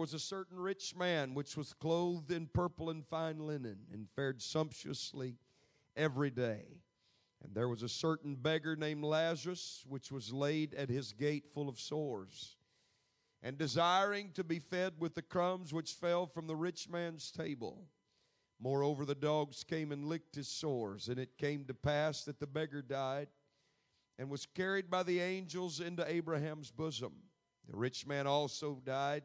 was a certain rich man which was clothed in purple and fine linen and fared sumptuously every day. And there was a certain beggar named Lazarus which was laid at his gate full of sores and desiring to be fed with the crumbs which fell from the rich man's table. Moreover, the dogs came and licked his sores, and it came to pass that the beggar died and was carried by the angels into Abraham's bosom. The rich man also died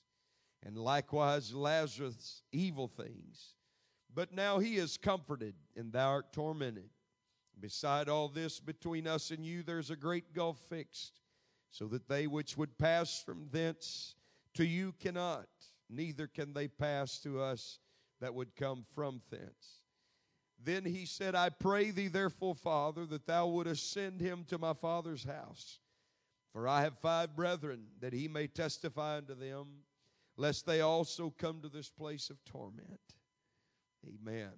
and likewise Lazarus evil things. But now he is comforted, and thou art tormented. Beside all this, between us and you, there's a great gulf fixed, so that they which would pass from thence to you cannot, neither can they pass to us that would come from thence. Then he said, I pray thee, therefore, Father, that thou wouldest send him to my father's house. For I have five brethren, that he may testify unto them, lest they also come to this place of torment. Amen.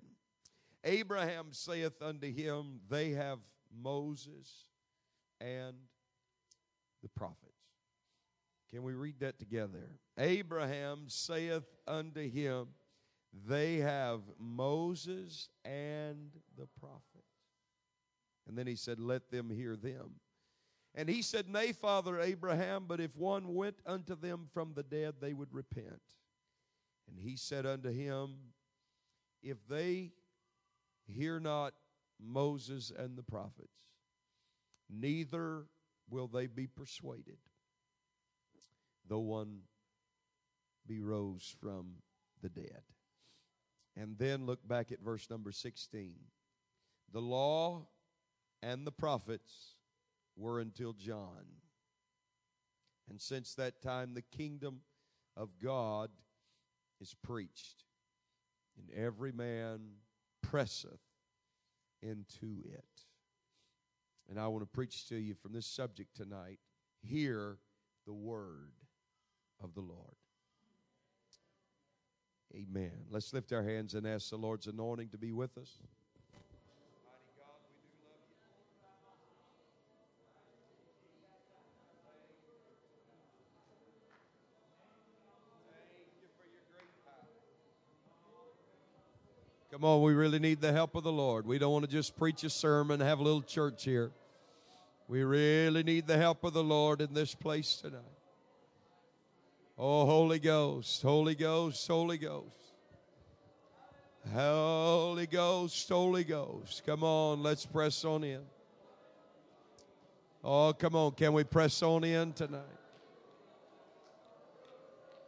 Abraham saith unto him, They have Moses and the prophets. Can we read that together? Abraham saith unto him, they have Moses and the prophets. And then he said, Let them hear them. And he said, Nay, Father Abraham, but if one went unto them from the dead, they would repent. And he said unto him, If they hear not Moses and the prophets, neither will they be persuaded, though one be rose from the dead. And then look back at verse number 16. The law and the prophets were until John. And since that time, the kingdom of God is preached, and every man presseth into it. And I want to preach to you from this subject tonight. Hear the word of the Lord. Amen. Let's lift our hands and ask the Lord's anointing to be with us. Come on, we really need the help of the Lord. We don't want to just preach a sermon, have a little church here. We really need the help of the Lord in this place tonight. Oh, Holy Ghost, Holy Ghost, Holy Ghost. Holy Ghost, Holy Ghost. Come on, let's press on in. Oh, come on, can we press on in tonight?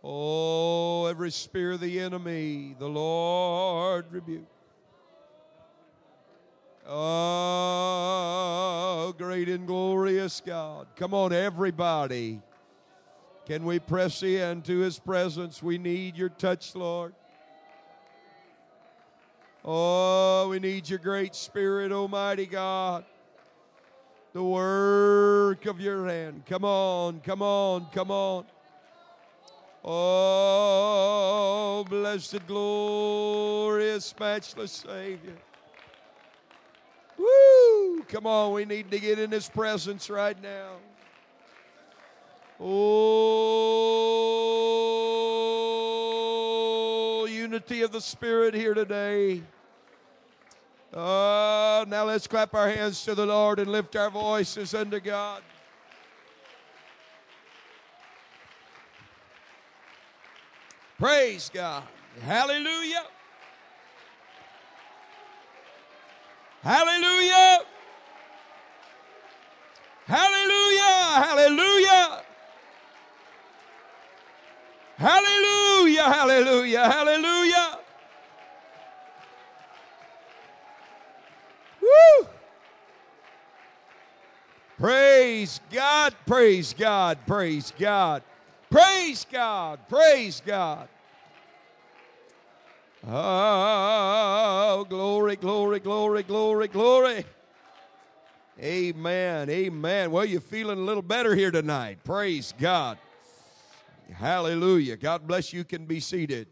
Oh, every spear of the enemy, the Lord rebuke. Oh, great and glorious God. Come on, everybody. Can we press into his presence? We need your touch, Lord. Oh, we need your great spirit, Almighty God. The work of your hand. Come on, come on, come on. Oh, blessed, glorious, matchless Savior. Woo! Come on, we need to get in His presence right now. Oh, unity of the Spirit here today. Oh, now let's clap our hands to the Lord and lift our voices unto God. Praise God. Hallelujah. Hallelujah. Hallelujah. Hallelujah. Hallelujah, hallelujah, hallelujah. Woo! Praise God, praise God, praise God. Praise God. Praise God. Oh, glory, glory, glory, glory, glory. Amen. Amen. Well, you're feeling a little better here tonight. Praise God. Hallelujah. God bless you. Can be seated.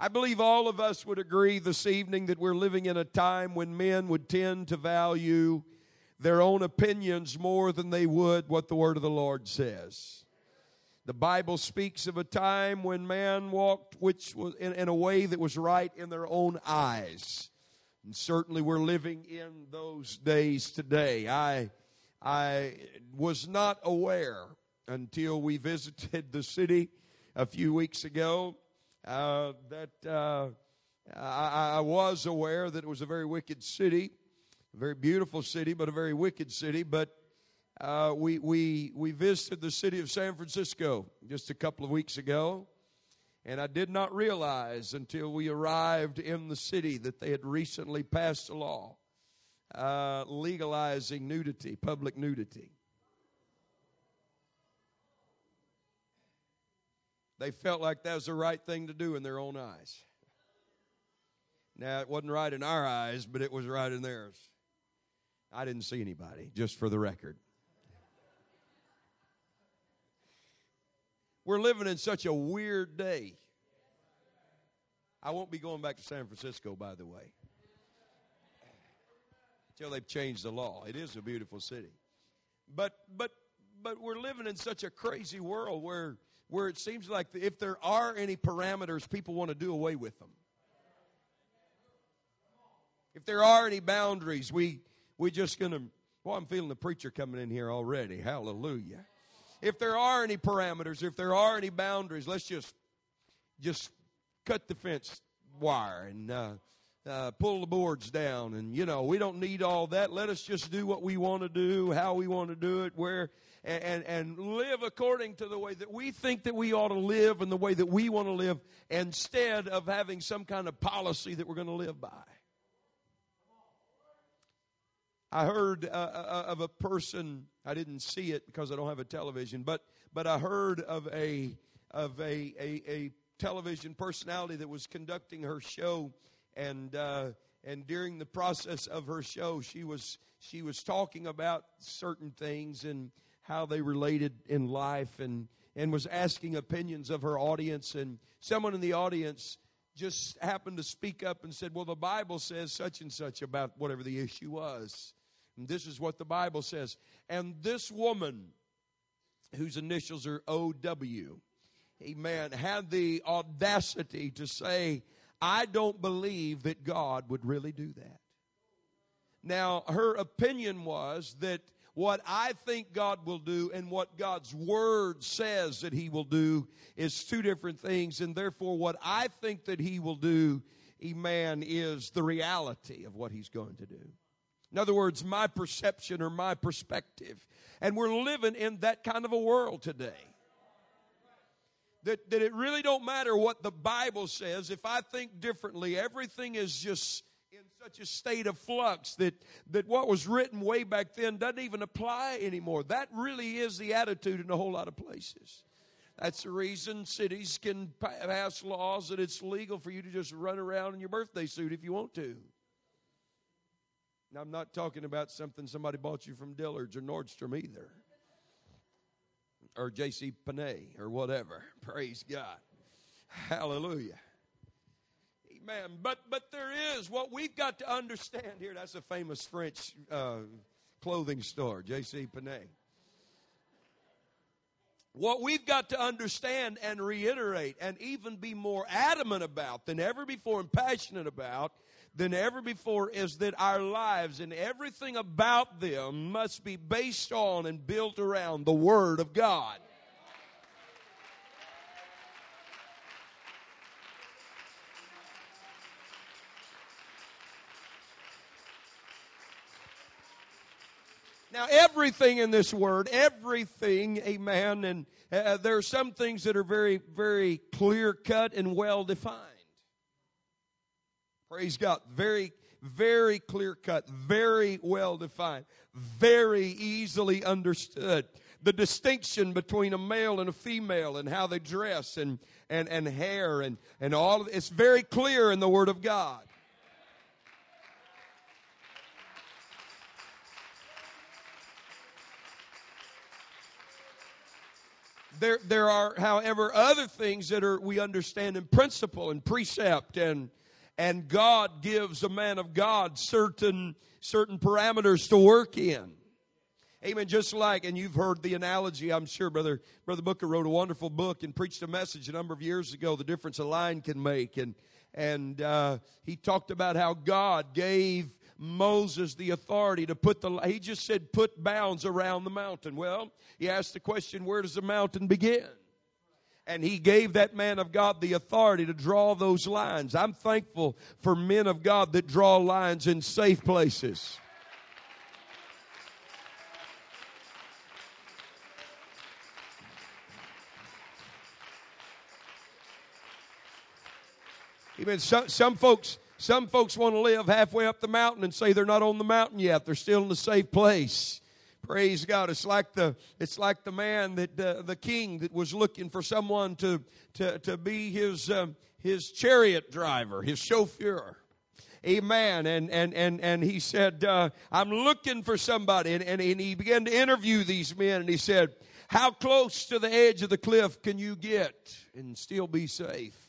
I believe all of us would agree this evening that we're living in a time when men would tend to value their own opinions more than they would what the word of the Lord says. The Bible speaks of a time when man walked which was in, in, a way that was right in their own eyes. And certainly we're living in those days today. I I was not aware until we visited the city a few weeks ago uh, that uh, I, I was aware that it was a very wicked city a very beautiful city, but a very wicked city. But uh, we, we, we visited the city of San Francisco just a couple of weeks ago. And I did not realize until we arrived in the city that they had recently passed a law uh, legalizing nudity, public nudity. They felt like that was the right thing to do in their own eyes. Now, it wasn't right in our eyes, but it was right in theirs. I didn't see anybody, just for the record. We're living in such a weird day. I won't be going back to San Francisco, by the way, until they've changed the law. It is a beautiful city, but but but we're living in such a crazy world where where it seems like if there are any parameters, people want to do away with them. If there are any boundaries, we we're just going to, well, I'm feeling the preacher coming in here already. Hallelujah. If there are any parameters, if there are any boundaries, let's just, just cut the fence wire and, uh, uh, pull the boards down and you know we don't need all that let us just do what we want to do how we want to do it where and, and, live according to the way that we think that we ought to live and the way that we want to live instead of having some kind of policy that we're going to live by I heard uh, uh, uh, of a person. I didn't see it because I don't have a television, but but I heard of a of a a, a television personality that was conducting her show, and uh, and during the process of her show, she was she was talking about certain things and how they related in life, and and was asking opinions of her audience, and someone in the audience just happened to speak up and said, "Well, the Bible says such and such about whatever the issue was." And this is what the Bible says. And this woman, whose initials are OW, amen, had the audacity to say, I don't believe that God would really do that. Now, her opinion was that what I think God will do and what God's word says that he will do is two different things. And therefore, what I think that he will do, amen, is the reality of what he's going to do. In other words, my perception or my perspective. And we're living in that kind of a world today. That, that it really don't matter what the Bible says. If I think differently, everything is just in such a state of flux that, that what was written way back then doesn't even apply anymore. That really is the attitude in a whole lot of places. That's the reason cities can pass laws that it's legal for you to just run around in your birthday suit if you want to. Now, I'm not talking about something somebody bought you from Dillard's or Nordstrom either, or J.C. Penney or whatever. Praise God. Hallelujah. Amen. But but there is what we've got to understand here. That's a famous French uh, clothing store, J.C. Penney. What we've got to understand and reiterate and even be more adamant about than ever before and passionate about than ever before is that our lives and everything about them must be based on and built around the Word of God. Now, everything in this word, everything, amen, and uh, there are some things that are very, very clear cut and well defined. Praise God. Very, very clear cut, very well defined, very easily understood. the distinction between a male and a female and how they dress and, and, and hair and, and all of it's very clear in the Word of God. There, there are, however, other things that are we understand in principle and precept, and and God gives a man of God certain certain parameters to work in. Amen. Just like, and you've heard the analogy, I'm sure, brother. Brother Booker wrote a wonderful book and preached a message a number of years ago. The difference a line can make, and and uh, he talked about how God gave Moses the authority to put the, he just said, put bounds around the mountain. Well, he asked the question, where does the mountain begin? And he gave that man of God the authority to draw those lines. I'm thankful for men of God that draw lines in safe places. Amen. Some, some folks, some folks want to live halfway up the mountain and say they're not on the mountain yet. They're still in the safe place. Praise God. It's like the it's like the man that uh, the king that was looking for someone to to to be his um, his chariot driver, his chauffeur. Amen. And and and and he said, uh, "I'm looking for somebody." And, and and he began to interview these men, and he said, "How close to the edge of the cliff can you get and still be safe?"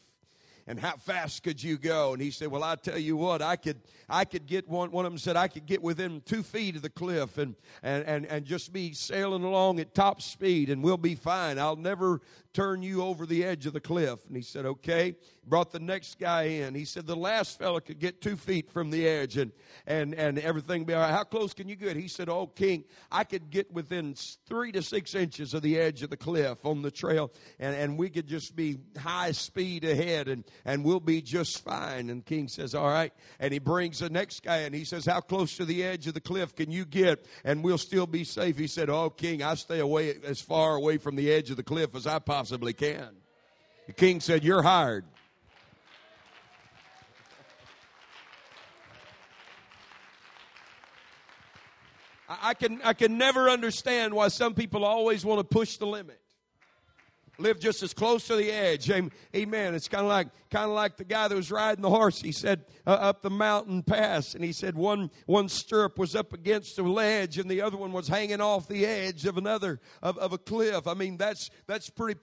And how fast could you go? And he said, Well, I tell you what, I could I could get one one of them said I could get within two feet of the cliff and and and, and just be sailing along at top speed and we'll be fine. I'll never turn you over the edge of the cliff. And he said, Okay. Brought the next guy in. He said the last fella could get two feet from the edge and and and everything be all right. How close can you get? He said, Oh King, I could get within three to six inches of the edge of the cliff on the trail and, and we could just be high speed ahead and and we'll be just fine. And King says, All right. And he brings the next guy and he says, How close to the edge of the cliff can you get? And we'll still be safe. He said, Oh, King, I stay away as far away from the edge of the cliff as I possibly can. The king said, You're hired. I can, I can never understand why some people always want to push the limit live just as close to the edge. Amen. It's kind of like kind of like the guy that was riding the horse. He said uh, up the mountain pass, and he said one one stirrup was up against a ledge, and the other one was hanging off the edge of another of, of a cliff. I mean, that's that's pretty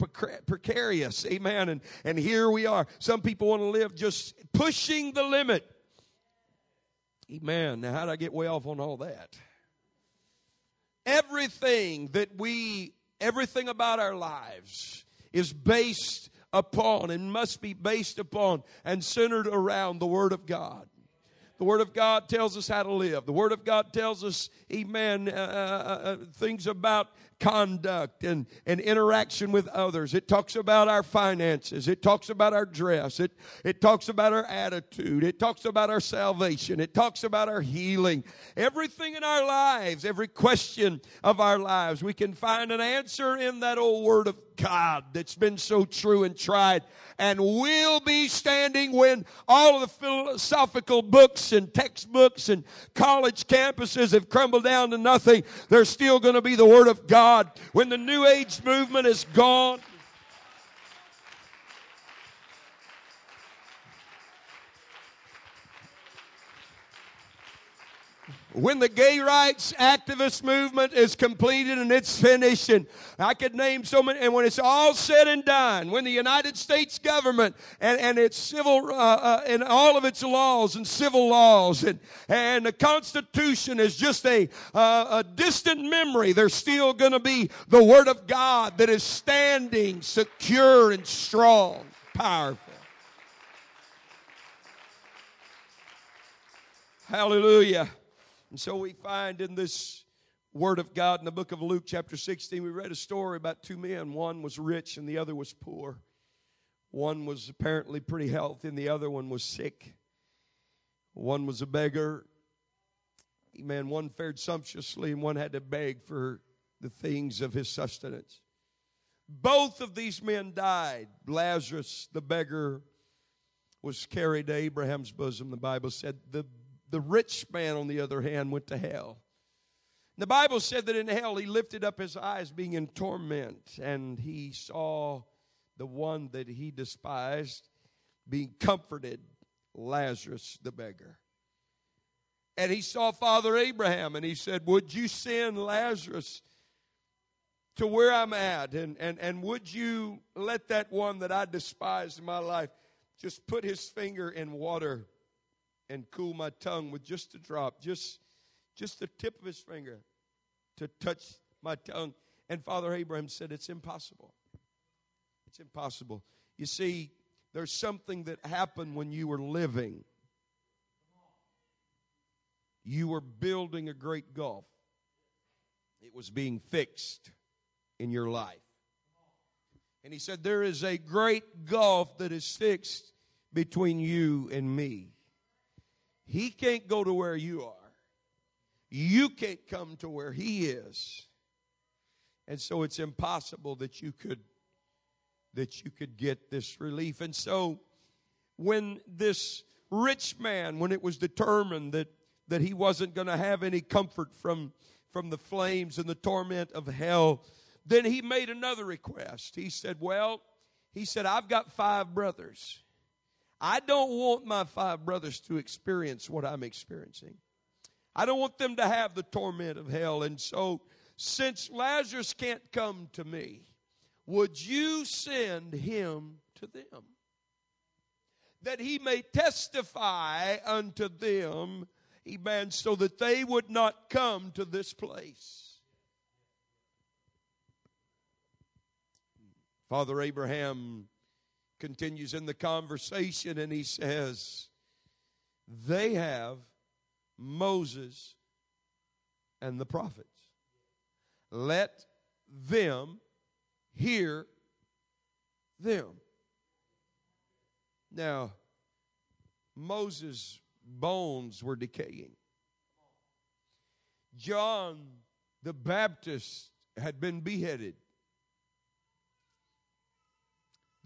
precarious. Amen. And and here we are. Some people want to live just pushing the limit. Amen. Now, how did I get way off on all that? Everything that we everything about our lives is based upon and must be based upon and centered around the Word of God. The Word of God tells us how to live. The Word of God tells us, amen, uh, uh, uh, things about conduct and, and interaction with others. It talks about our finances. It talks about our dress. It, it talks about our attitude. It talks about our salvation. It talks about our healing. Everything in our lives, every question of our lives, we can find an answer in that old Word of God that's been so true and tried and will be standing when all of the philosophical books and textbooks and college campuses have crumbled down to nothing. There's still going to be the Word of God. When the New Age movement is gone, when the gay rights activist movement is completed and it's finished, and I could name so many, and when it's all said and done, when the United States government and, and its civil, uh, uh, and all of its laws and civil laws and, and the Constitution is just a, uh, a distant memory, there's still going to be the Word of God that is standing secure and strong, powerful. Hallelujah. And so we find in this Word of God in the book of Luke, chapter 16, we read a story about two men. One was rich and the other was poor. One was apparently pretty healthy and the other one was sick. One was a beggar. Man, one fared sumptuously and one had to beg for the things of his sustenance. Both of these men died. Lazarus, the beggar, was carried to Abraham's bosom. The Bible said the the rich man, on the other hand, went to hell. The Bible said that in hell he lifted up his eyes, being in torment, and he saw the one that he despised being comforted, Lazarus the beggar. And he saw Father Abraham, and he said, Would you send Lazarus to where I'm at? And, and, and would you let that one that I despised in my life just put his finger in water and cool my tongue with just a drop, just, just the tip of his finger to touch my tongue? And Father Abraham said, It's impossible. It's impossible. You see, there's something that happened when you were living you were building a great gulf. It was being fixed in your life. And he said, There is a great gulf that is fixed between you and me. He can't go to where you are, you can't come to where he is. And so it's impossible that you could that you could get this relief. And so when this rich man, when it was determined that that he wasn't going to have any comfort from, from the flames and the torment of hell, then he made another request. He said, Well, he said, I've got five brothers. I don't want my five brothers to experience what I'm experiencing. I don't want them to have the torment of hell. And so, since Lazarus can't come to me, would you send him to them? That he may testify unto them Amen. So that they would not come to this place. Father Abraham continues in the conversation and he says, They have Moses and the prophets. Let them hear them. Now, Moses bones were decaying. John the Baptist had been beheaded.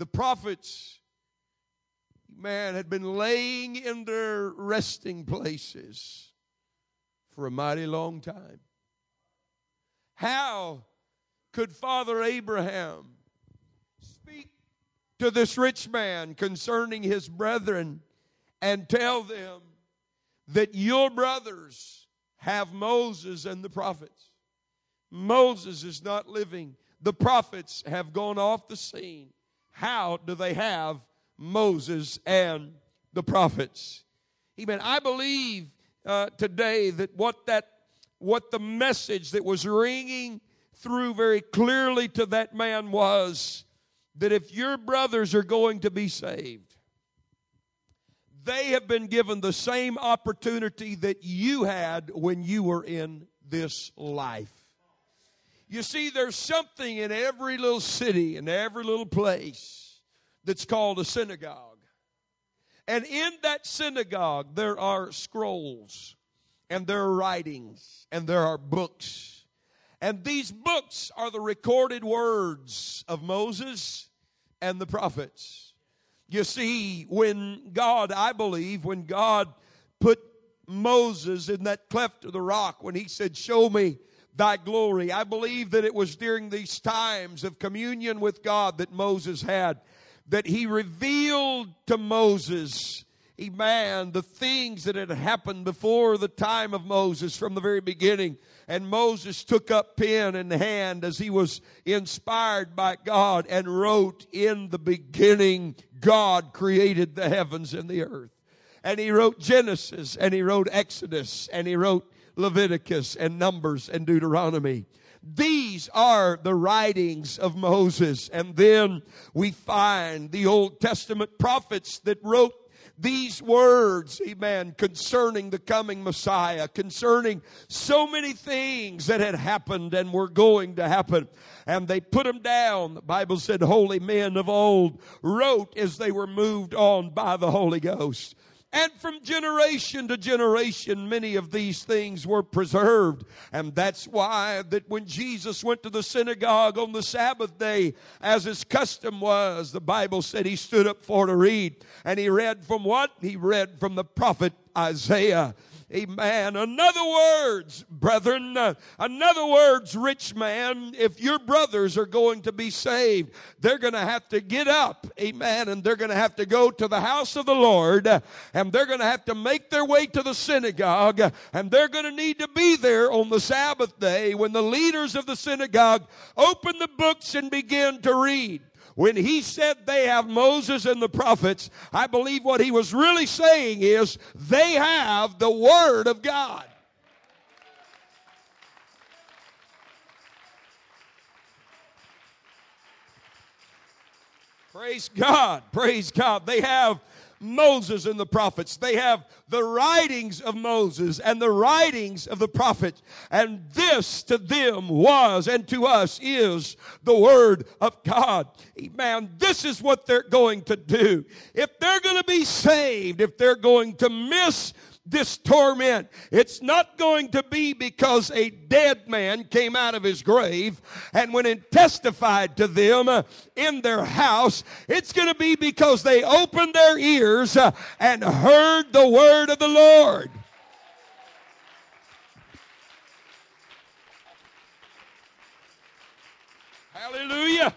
The prophets, man, had been laying in their resting places for a mighty long time. How could Father Abraham speak to this rich man concerning his brethren and tell them that your brothers have Moses and the prophets. Moses is not living. The prophets have gone off the scene. How do they have Moses and the prophets? Amen. I believe uh, today that what that what the message that was ringing through very clearly to that man was that if your brothers are going to be saved, they have been given the same opportunity that you had when you were in this life. You see, there's something in every little city and every little place that's called a synagogue. And in that synagogue, there are scrolls and there are writings and there are books. And these books are the recorded words of Moses and the prophets. You see, when God, I believe, when God put Moses in that cleft of the rock, when he said, Show me thy glory, I believe that it was during these times of communion with God that Moses had, that he revealed to Moses Amen. The things that had happened before the time of Moses from the very beginning. And Moses took up pen in hand as he was inspired by God and wrote, In the beginning, God created the heavens and the earth. And he wrote Genesis and he wrote Exodus and he wrote Leviticus and Numbers and Deuteronomy. These are the writings of Moses. And then we find the Old Testament prophets that wrote these words, amen, concerning the coming Messiah, concerning so many things that had happened and were going to happen. And they put them down. The Bible said holy men of old wrote as they were moved on by the Holy Ghost. And from generation to generation, many of these things were preserved. And that's why that when Jesus went to the synagogue on the Sabbath day, as his custom was, the Bible said he stood up for to read. And he read from what? He read from the prophet Isaiah. Amen. In other words, brethren, in other words, rich man, if your brothers are going to be saved, they're going to have to get up, amen, and they're going to have to go to the house of the Lord, and they're going to have to make their way to the synagogue, and they're going to need to be there on the Sabbath day when the leaders of the synagogue open the books and begin to read. When he said they have Moses and the prophets, I believe what he was really saying is they have the Word of God. Praise God. Praise God. They have Moses and the prophets. They have the writings of Moses and the writings of the prophets. And this to them was and to us is the word of God. Amen. This is what they're going to do. If they're going to be saved, if they're going to miss this torment. It's not going to be because a dead man came out of his grave and went and testified to them uh, in their house. It's going to be because they opened their ears uh, and heard the word of the Lord. Hallelujah.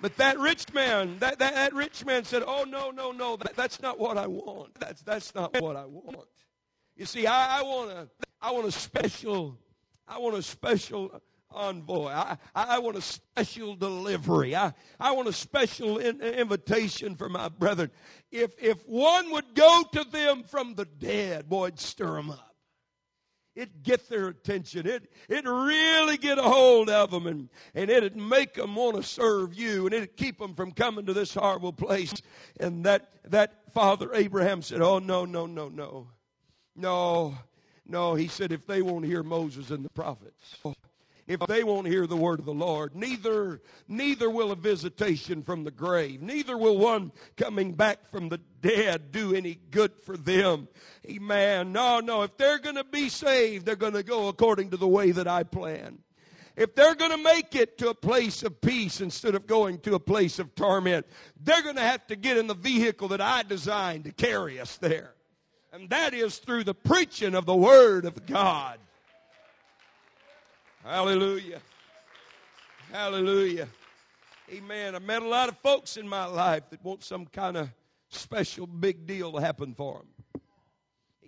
But that rich man, that, that, that rich man said, Oh, no, no, no, that, that's not what I want. That's, that's not what I want. You see, I, I want a, I want a special, I want a special envoy. I, I want a special delivery. I, I want a special in, invitation for my brethren. If, if one would go to them from the dead, boy, it'd stir them up it'd get their attention. It, it'd really get a hold of them and, and it'd make them want to serve you and it'd keep them from coming to this horrible place. And that, that father Abraham said, Oh, no, no, no, no. No, no. He said, if they won't hear Moses and the prophets, if they won't hear the word of the Lord. Neither, neither will a visitation from the grave. Neither will one coming back from the dead do any good for them. Amen. No, no. If they're going to be saved, they're going to go according to the way that I plan. If they're going to make it to a place of peace instead of going to a place of torment, they're going to have to get in the vehicle that I designed to carry us there. And that is through the preaching of the Word of God. Hallelujah. Hallelujah. Amen. I've met a lot of folks in my life that want some kind of special big deal to happen for them.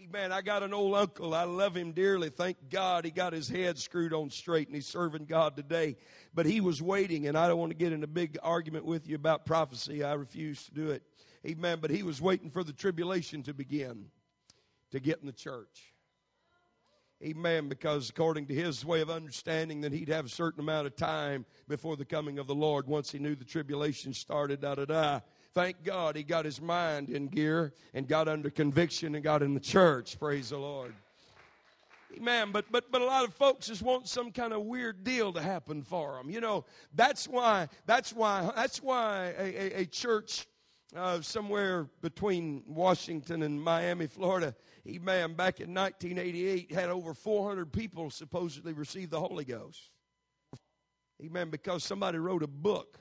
Amen. I got an old uncle. I love him dearly. Thank God he got his head screwed on straight and he's serving God today. But he was waiting, and I don't want to get in a big argument with you about prophecy. I refuse to do it. Amen. But he was waiting for the tribulation to begin to get in the church. Amen. Because according to his way of understanding, that he'd have a certain amount of time before the coming of the Lord once he knew the tribulation started, da da da. Thank God he got his mind in gear and got under conviction and got in the church. Praise the Lord. Amen. But but but a lot of folks just want some kind of weird deal to happen for them. You know, that's why that's why that's why a, a, a church uh, somewhere between Washington and Miami, Florida, He, man, Back in 1988, had over 400 people supposedly receive the Holy Ghost. Amen. Because somebody wrote a book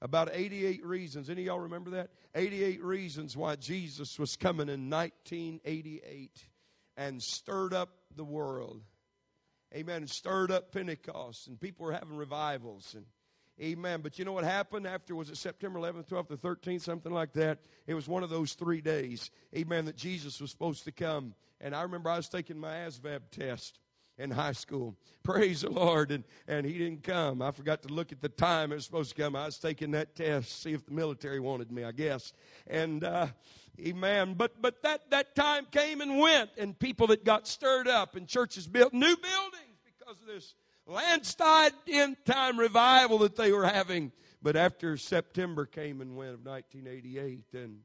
about 88 reasons. Any y'all remember that? 88 reasons why Jesus was coming in 1988 and stirred up the world. Amen. Stirred up Pentecost, and people were having revivals and Amen. But you know what happened after, was it September 11th, 12th, or 13th, something like that? It was one of those three days, amen, that Jesus was supposed to come. And I remember I was taking my ASVAB test in high school. Praise the Lord. And, and he didn't come. I forgot to look at the time it was supposed to come. I was taking that test, see if the military wanted me, I guess. And, uh, amen. But, but that, that time came and went, and people that got stirred up, and churches built new buildings because of this landslide end time revival that they were having. But after September came and went of 1988, and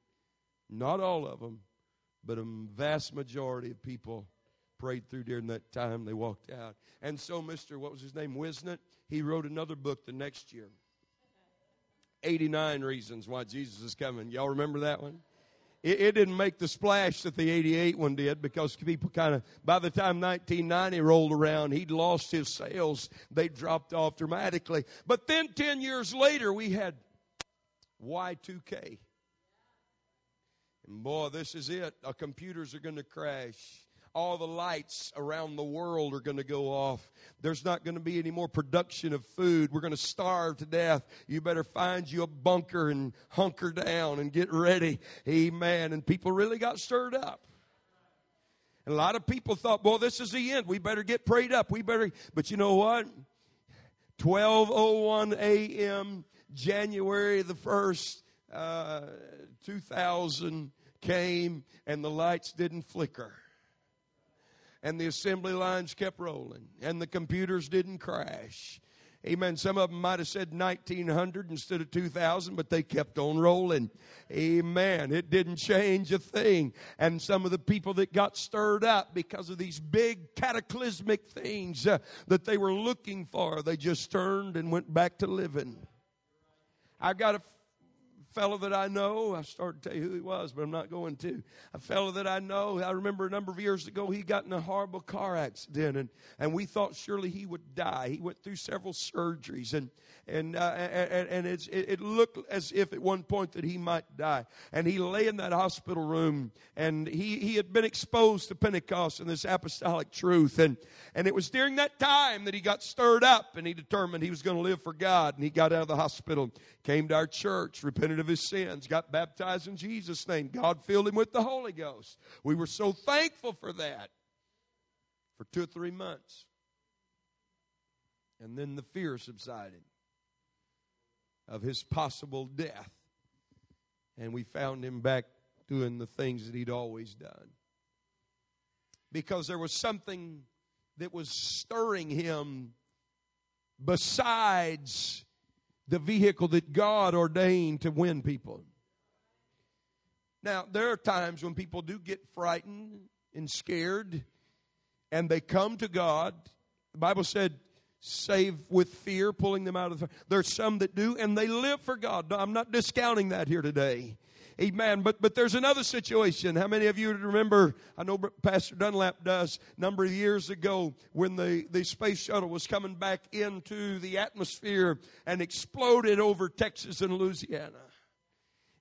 not all of them, but a vast majority of people prayed through during that time. They walked out. And so, Mr. What was his name? Wisnant, he wrote another book the next year 89 Reasons Why Jesus is Coming. Y'all remember that one? It, it didn't make the splash that the 88 one did because people kind of, by the time 1990 rolled around, he'd lost his sales. They dropped off dramatically. But then 10 years later, we had Y2K. And boy, this is it. Our computers are going to crash. All the lights around the world are going to go off. There's not going to be any more production of food. We're going to starve to death. You better find you a bunker and hunker down and get ready. Amen. And people really got stirred up. And a lot of people thought, well, this is the end. We better get prayed up. We better. But you know what? 12:01 a.m. January the 1st, uh, 2000 came and the lights didn't flicker and the assembly lines kept rolling and the computers didn't crash. Amen. Some of them might have said 1900 instead of 2000, but they kept on rolling. Amen. It didn't change a thing. And some of the people that got stirred up because of these big cataclysmic things uh, that they were looking for, they just turned and went back to living. I've got a fellow that I know, I started to tell you who he was, but I'm not going to. A fellow that I know, I remember a number of years ago, he got in a horrible car accident, and, and we thought surely he would die. He went through several surgeries, and and uh, and, and it, it looked as if at one point that he might die. And he lay in that hospital room, and he he had been exposed to Pentecost and this apostolic truth, and and it was during that time that he got stirred up, and he determined he was going to live for God, and he got out of the hospital, came to our church, repented of his sins, got baptized in Jesus' name. God filled him with the Holy Ghost. We were so thankful for that for two or three months. And then the fear subsided of his possible death. And we found him back doing the things that he'd always done. Because there was something that was stirring him besides the vehicle that God ordained to win people. Now, there are times when people do get frightened and scared and they come to God. The Bible said, save with fear, pulling them out of the There's some that do, and they live for God. I'm not discounting that here today. Amen. But but there's another situation. How many of you remember? I know Pastor Dunlap does. A number of years ago, when the the space shuttle was coming back into the atmosphere and exploded over Texas and Louisiana.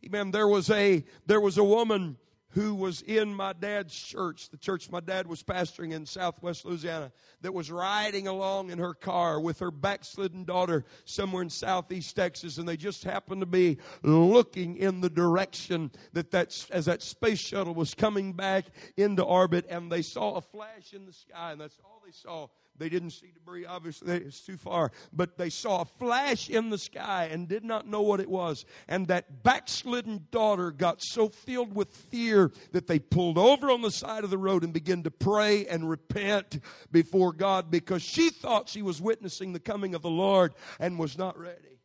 Amen. There was a there was a woman who was in my dad's church, the church my dad was pastoring in southwest Louisiana, that was riding along in her car with her backslidden daughter somewhere in southeast Texas, and they just happened to be looking in the direction that that as that space shuttle was coming back into orbit, and they saw a flash in the sky, and that's all they saw they didn't see debris, obviously, it's too far. But they saw a flash in the sky and did not know what it was. And that backslidden daughter got so filled with fear that they pulled over on the side of the road and began to pray and repent before God because she thought she was witnessing the coming of the Lord and was not ready.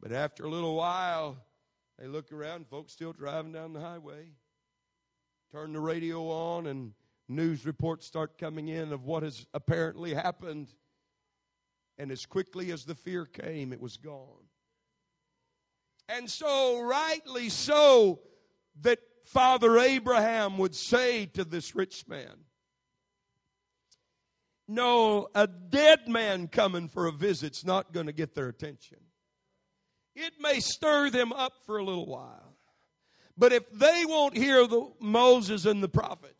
But after a little while, they look around, folks still driving down the highway, turn the radio on, and news reports start coming in of what has apparently happened. And as quickly as the fear came, it was gone. And so, rightly so, that Father Abraham would say to this rich man, No, a dead man coming for a visit's not going to get their attention. It may stir them up for a little while. But if they won't hear the Moses and the prophets,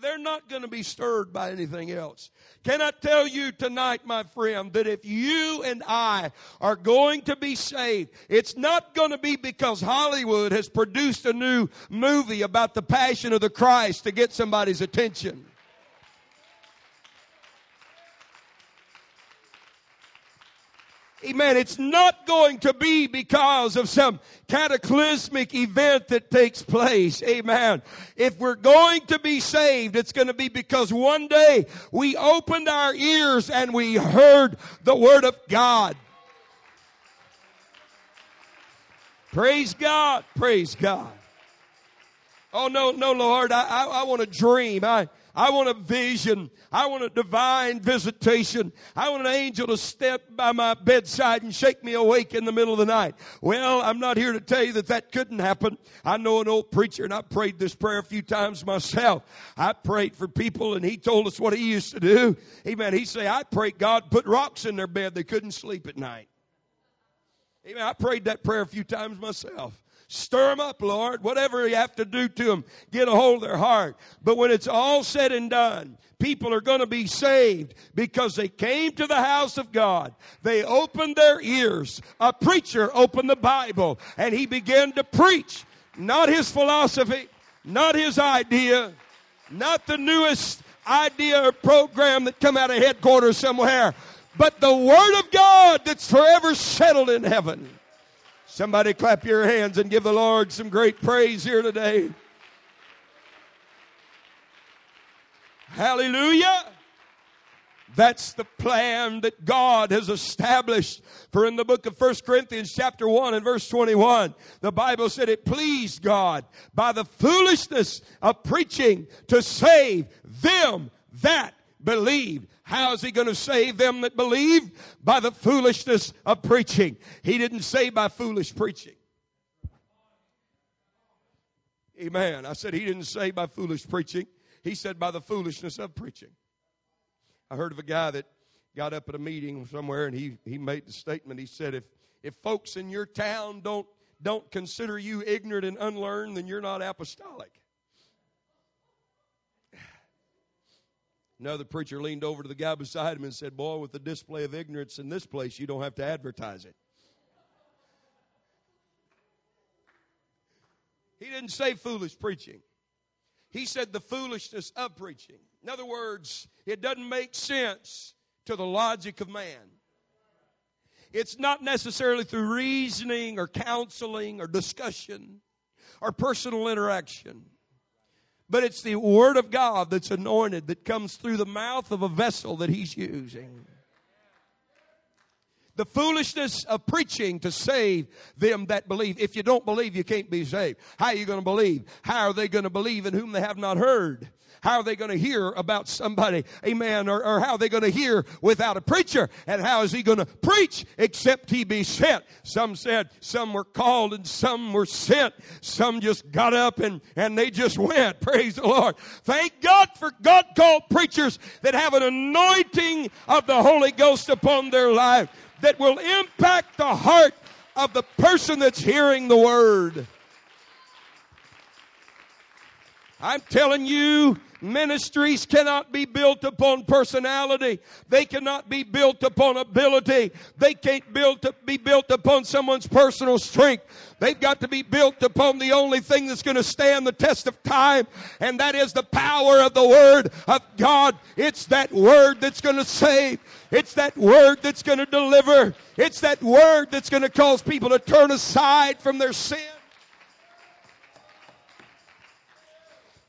they're not going to be stirred by anything else. Can I tell you tonight, my friend, that if you and I are going to be saved, it's not going to be because Hollywood has produced a new movie about the passion of the Christ to get somebody's attention. Amen. It's not going to be because of some cataclysmic event that takes place. Amen. If we're going to be saved, it's going to be because one day we opened our ears and we heard the Word of God. Praise God. Praise God. Oh, no, no, Lord. I, I, I want to dream. I, I want a vision. I want a divine visitation. I want an angel to step by my bedside and shake me awake in the middle of the night. Well, I'm not here to tell you that that couldn't happen. I know an old preacher and I prayed this prayer a few times myself. I prayed for people and he told us what he used to do. Amen. He say, I prayed God put rocks in their bed. They couldn't sleep at night. Amen. I prayed that prayer a few times myself. Stir them up, Lord. Whatever you have to do to them, get a hold of their heart. But when it's all said and done, people are going to be saved because they came to the house of God. They opened their ears. A preacher opened the Bible and he began to preach. Not his philosophy, not his idea, not the newest idea or program that come out of headquarters somewhere, but the Word of God that's forever settled in heaven. Somebody clap your hands and give the Lord some great praise here today. Hallelujah. That's the plan that God has established. For in the book of 1 Corinthians chapter 1 and verse 21, the Bible said it pleased God by the foolishness of preaching to save them that believed. How is he going to save them that believe? By the foolishness of preaching. He didn't say by foolish preaching. Amen. I said he didn't say by foolish preaching. He said by the foolishness of preaching. I heard of a guy that got up at a meeting somewhere and he, he made the statement. He said, if, if folks in your town don't, don't consider you ignorant and unlearned, then you're not apostolic. Another preacher leaned over to the guy beside him and said, Boy, with the display of ignorance in this place, you don't have to advertise it. He didn't say foolish preaching. He said the foolishness of preaching. In other words, it doesn't make sense to the logic of man. It's not necessarily through reasoning or counseling or discussion or personal interaction. But it's the Word of God that's anointed that comes through the mouth of a vessel that He's using. The foolishness of preaching to save them that believe. If you don't believe, you can't be saved. How are you going to believe? How are they going to believe in whom they have not heard? How are they going to hear about somebody? Amen. Or, or how are they going to hear without a preacher? And how is he going to preach except he be sent? Some said some were called and some were sent. Some just got up and, and they just went. Praise the Lord. Thank God for God called preachers that have an anointing of the Holy Ghost upon their life that will impact the heart of the person that's hearing the word. I'm telling you, Ministries cannot be built upon personality. They cannot be built upon ability. They can't build to be built upon someone's personal strength. They've got to be built upon the only thing that's going to stand the test of time, and that is the power of the Word of God. It's that Word that's going to save. It's that Word that's going to deliver. It's that Word that's going to cause people to turn aside from their sin.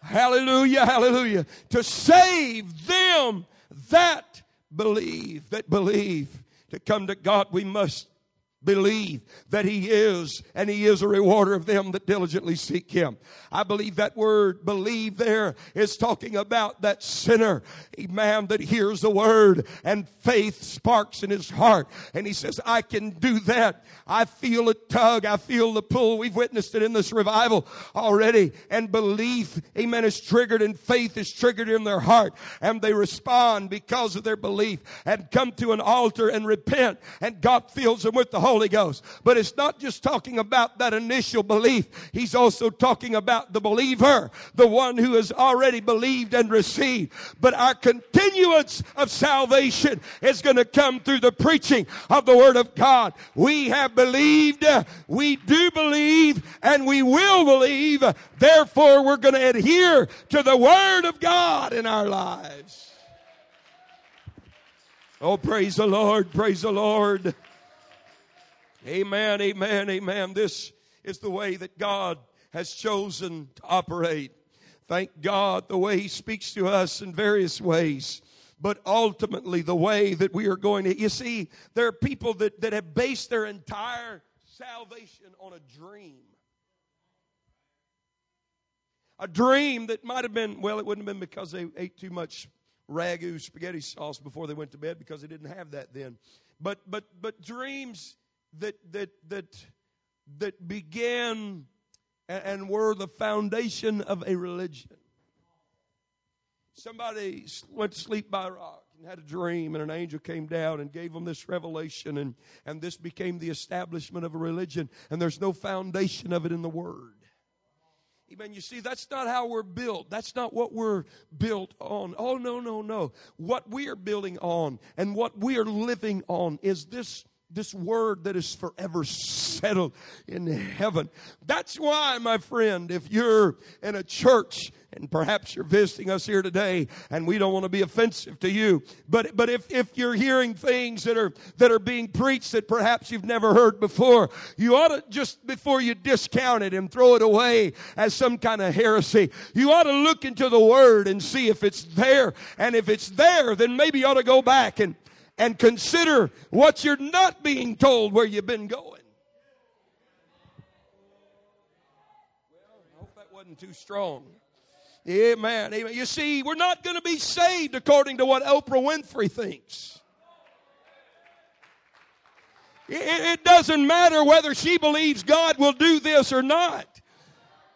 Hallelujah, hallelujah. To save them that believe, that believe. To come to God, we must believe that he is and he is a rewarder of them that diligently seek him. I believe that word believe there is talking about that sinner a man that hears the word and faith sparks in his heart. And he says i can do that. I feel a tug. I feel the pull. We've witnessed it in this revival already. And belief amen is triggered and faith is triggered in their heart. And they respond because of their belief and come to an altar and repent. And god fills them with the holy Holy Ghost. But it's not just talking about that initial belief. He's also talking about the believer, the one who has already believed and received. But our continuance of salvation is going to come through the preaching of the Word of God. We have believed, we do believe, and we will believe. Therefore, we're going to adhere to the Word of God in our lives. Oh, praise the Lord, praise the Lord. Amen, amen, amen. This is the way that God has chosen to operate. Thank God the way He speaks to us in various ways. But ultimately, the way that we are going to, you see, there are people that, that have based their entire salvation on a dream. A dream that might have been, well, it wouldn't have been because they ate too much ragu spaghetti sauce before they went to bed because they didn't have that then. But, but, but dreams that that that that began and were the foundation of a religion. Somebody went to sleep by a rock. and had a dream, and an angel came down and gave him this revelation, and, and this became the establishment of a religion, and there's no foundation of it in the Word. Amen. You see, that's not how we're built. That's not what we're built on. Oh, no, no, no. What we are building on and what we are living on is this this word that is forever settled in heaven. That's why, my friend, if you're in a church and perhaps you're visiting us here today and we don't want to be offensive to you, but, but if, if you're hearing things that are, that are being preached that perhaps you've never heard before, you ought to just before you discount it and throw it away as some kind of heresy, you ought to look into the word and see if it's there. And if it's there, then maybe you ought to go back and and consider what you're not being told where you've been going. Well, I hope that wasn't too strong. Amen. Amen. You see, we're not going to be saved according to what Oprah Winfrey thinks. It doesn't matter whether she believes God will do this or not.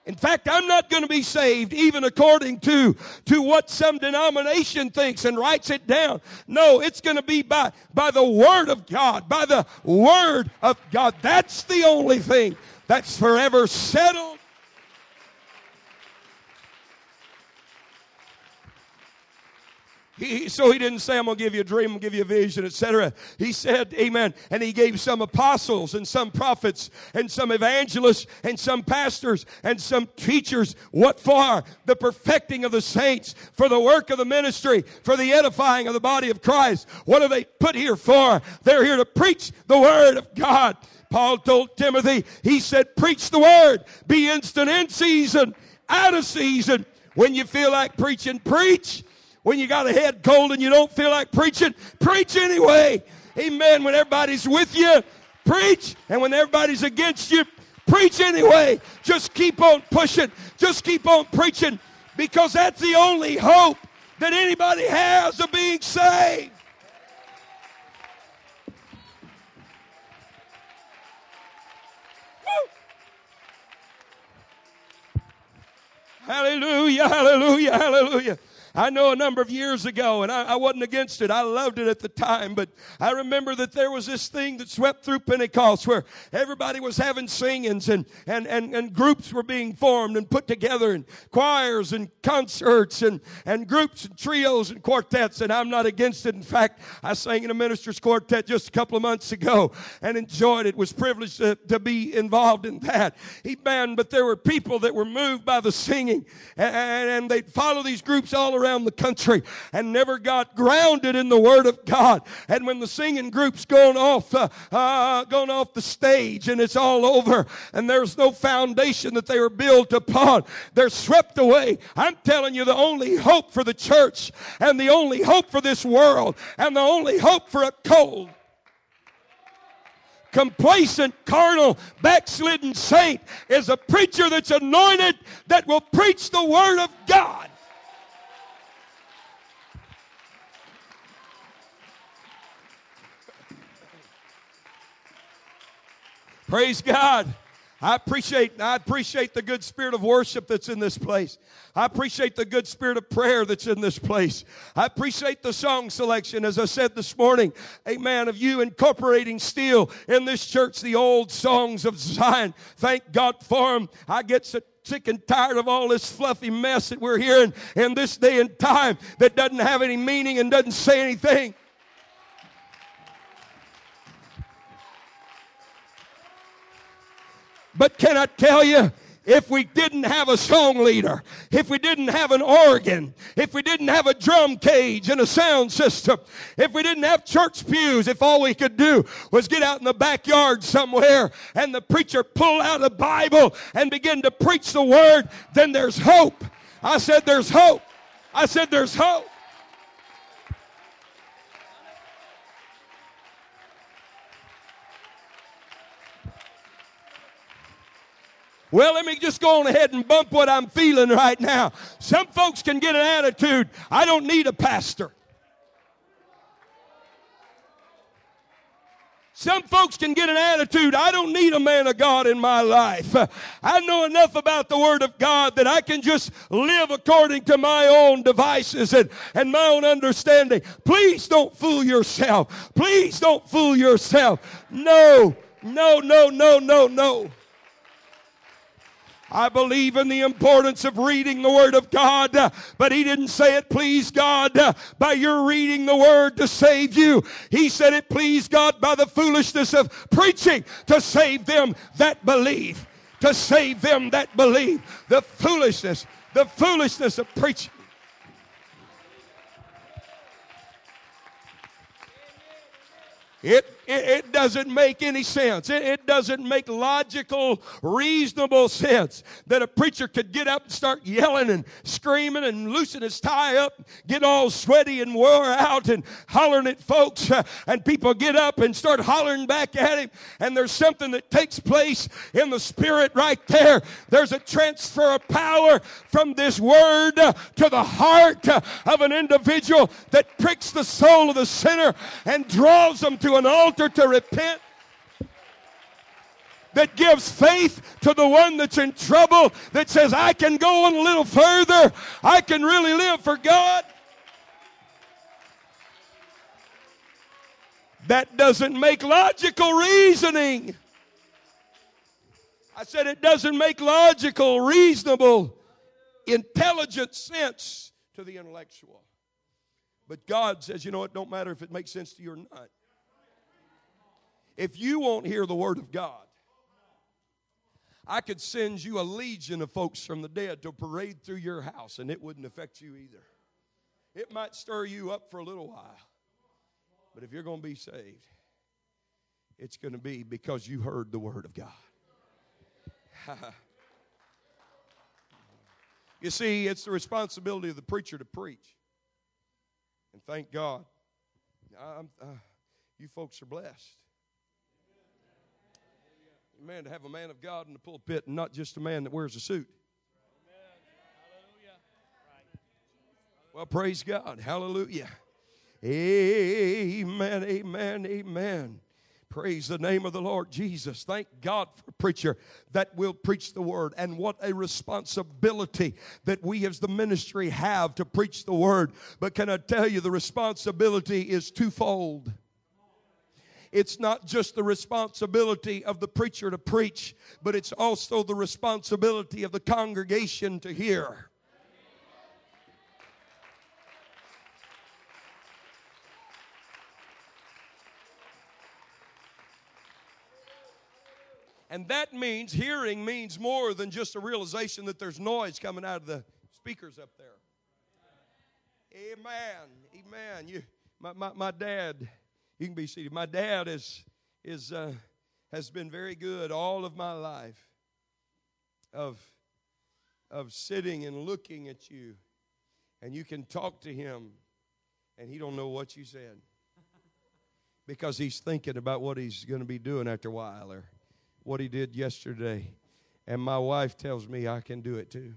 In fact, I'm not going to be saved even according to, to what some denomination thinks and writes it down. No, it's going to be by, by the Word of God, by the Word of God. That's the only thing that's forever settled He, so he didn't say, I'm going to give you a dream, I'm going to give you a vision, etc. He said, Amen. And he gave some apostles and some prophets and some evangelists and some pastors and some teachers. What for? The perfecting of the saints, for the work of the ministry, for the edifying of the body of Christ. What are they put here for? They're here to preach the word of God. Paul told Timothy, he said, preach the word, be instant in season, out of season. When you feel like preaching, preach. When you got a head cold and you don't feel like preaching, preach anyway. Amen. When everybody's with you, preach. And when everybody's against you, preach anyway. Just keep on pushing. Just keep on preaching because that's the only hope that anybody has of being saved. Hallelujah, hallelujah, hallelujah. I know a number of years ago, and I, I, wasn't against it. I loved it at the time, but I remember that there was this thing that swept through Pentecost where everybody was having singings and, and, and, and groups were being formed and put together and choirs and concerts and, and groups and trios and quartets, and I'm not against it. In fact, I sang in a minister's quartet just a couple of months ago and enjoyed it. Was privileged to, to be involved in that. Amen. But there were people that were moved by the singing and, and they'd follow these groups all around the country and never got grounded in the Word of God. And when the singing group's gone off, uh, uh, gone off the stage and it's all over and there's no foundation that they were built upon, they're swept away. I'm telling you, the only hope for the church and the only hope for this world and the only hope for a cold complacent, carnal, backslidden saint is a preacher that's anointed that will preach the Word of God. Praise God. I appreciate, I appreciate the good spirit of worship that's in this place. I appreciate the good spirit of prayer that's in this place. I appreciate the song selection, as I said this morning. Amen. Of you incorporating still in this church the old songs of Zion. Thank God for them. I get so sick and tired of all this fluffy mess that we're hearing in this day and time that doesn't have any meaning and doesn't say anything. But can I tell you, if we didn't have a song leader, if we didn't have an organ, if we didn't have a drum cage and a sound system, if we didn't have church pews, if all we could do was get out in the backyard somewhere and the preacher pull out a Bible and begin to preach the word, then there's hope. I said there's hope. I said there's hope. Well, let me just go on ahead and bump what I'm feeling right now. Some folks can get an attitude, I don't need a pastor. Some folks can get an attitude, I don't need a man of God in my life. I know enough about the Word of God that I can just live according to my own devices and, and my own understanding. Please don't fool yourself. Please don't fool yourself. No, no, no, no, no, no. I believe in the importance of reading the Word of God, uh, but He didn't say it pleased God uh, by your reading the Word to save you. He said it pleased God by the foolishness of preaching to save them that believe. To save them that believe. The foolishness, the foolishness of preaching. It, it, it, doesn't make any sense. It, it, doesn't make logical, reasonable sense that a preacher could get up and start yelling and screaming and loosen his tie up, get all sweaty and wore out and hollering at folks, uh, and people get up and start hollering back at him. And there's something that takes place in the spirit right there. There's a transfer of power from this word uh, to the heart uh, of an individual that pricks the soul of the sinner and draws them to to an altar to repent that gives faith to the one that's in trouble, that says, I can go on a little further, I can really live for God. That doesn't make logical reasoning. I said it doesn't make logical, reasonable, intelligent sense to the intellectual. But God says, you know, it don't matter if it makes sense to you or not if you won't hear the word of God, I could send you a legion of folks from the dead to parade through your house and it wouldn't affect you either. It might stir you up for a little while, but if you're going to be saved, it's going to be because you heard the word of God. you see, it's the responsibility of the preacher to preach. And thank God, uh, you folks are blessed. Man, to have a man of God in the pulpit and not just a man that wears a suit. Well, praise God. Hallelujah. Amen, amen, amen. Praise the name of the Lord Jesus. Thank God for a preacher that will preach the word. And what a responsibility that we as the ministry have to preach the word. But can I tell you, the responsibility is twofold it's not just the responsibility of the preacher to preach, but it's also the responsibility of the congregation to hear. And that means hearing means more than just a realization that there's noise coming out of the speakers up there. Amen. Amen. You, my, my, my dad you can be seated. My dad is, is, uh, has been very good all of my life of, of sitting and looking at you, and you can talk to him, and he don't know what you said because he's thinking about what he's going to be doing after a while or what he did yesterday. And my wife tells me I can do it too.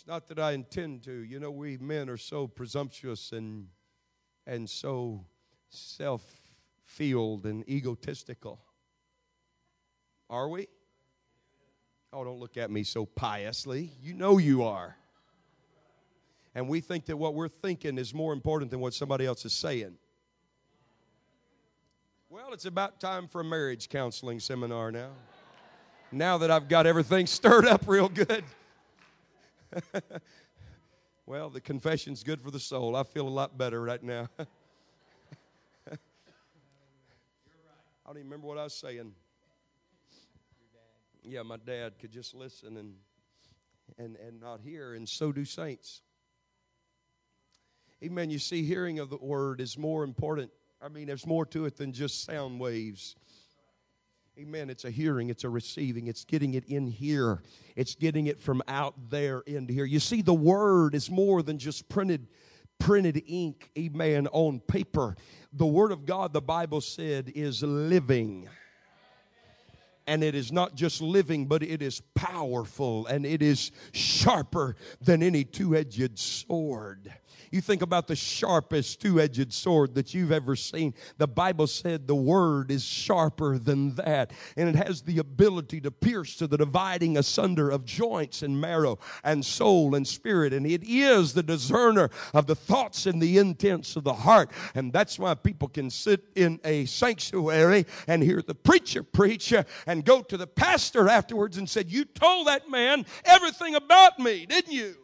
It's not that I intend to. You know, we men are so presumptuous and and so self-filled and egotistical. Are we? Oh, don't look at me so piously. You know you are. And we think that what we're thinking is more important than what somebody else is saying. Well, it's about time for a marriage counseling seminar now. Now that I've got everything stirred up real good. well, the confession's good for the soul. I feel a lot better right now. I don't even remember what I was saying. Yeah, my dad could just listen and and and not hear, and so do saints. Amen. You see, hearing of the word is more important. I mean, there's more to it than just sound waves. Amen. It's a hearing, it's a receiving, it's getting it in here, it's getting it from out there into here. You see, the word is more than just printed printed ink, amen, on paper. The word of God, the Bible said, is living. And it is not just living, but it is powerful and it is sharper than any two edged sword. You think about the sharpest two edged sword that you've ever seen. The Bible said the word is sharper than that, and it has the ability to pierce to the dividing asunder of joints and marrow and soul and spirit, and it is the discerner of the thoughts and the intents of the heart. And that's why people can sit in a sanctuary and hear the preacher preach uh, and go to the pastor afterwards and said, You told that man everything about me, didn't you?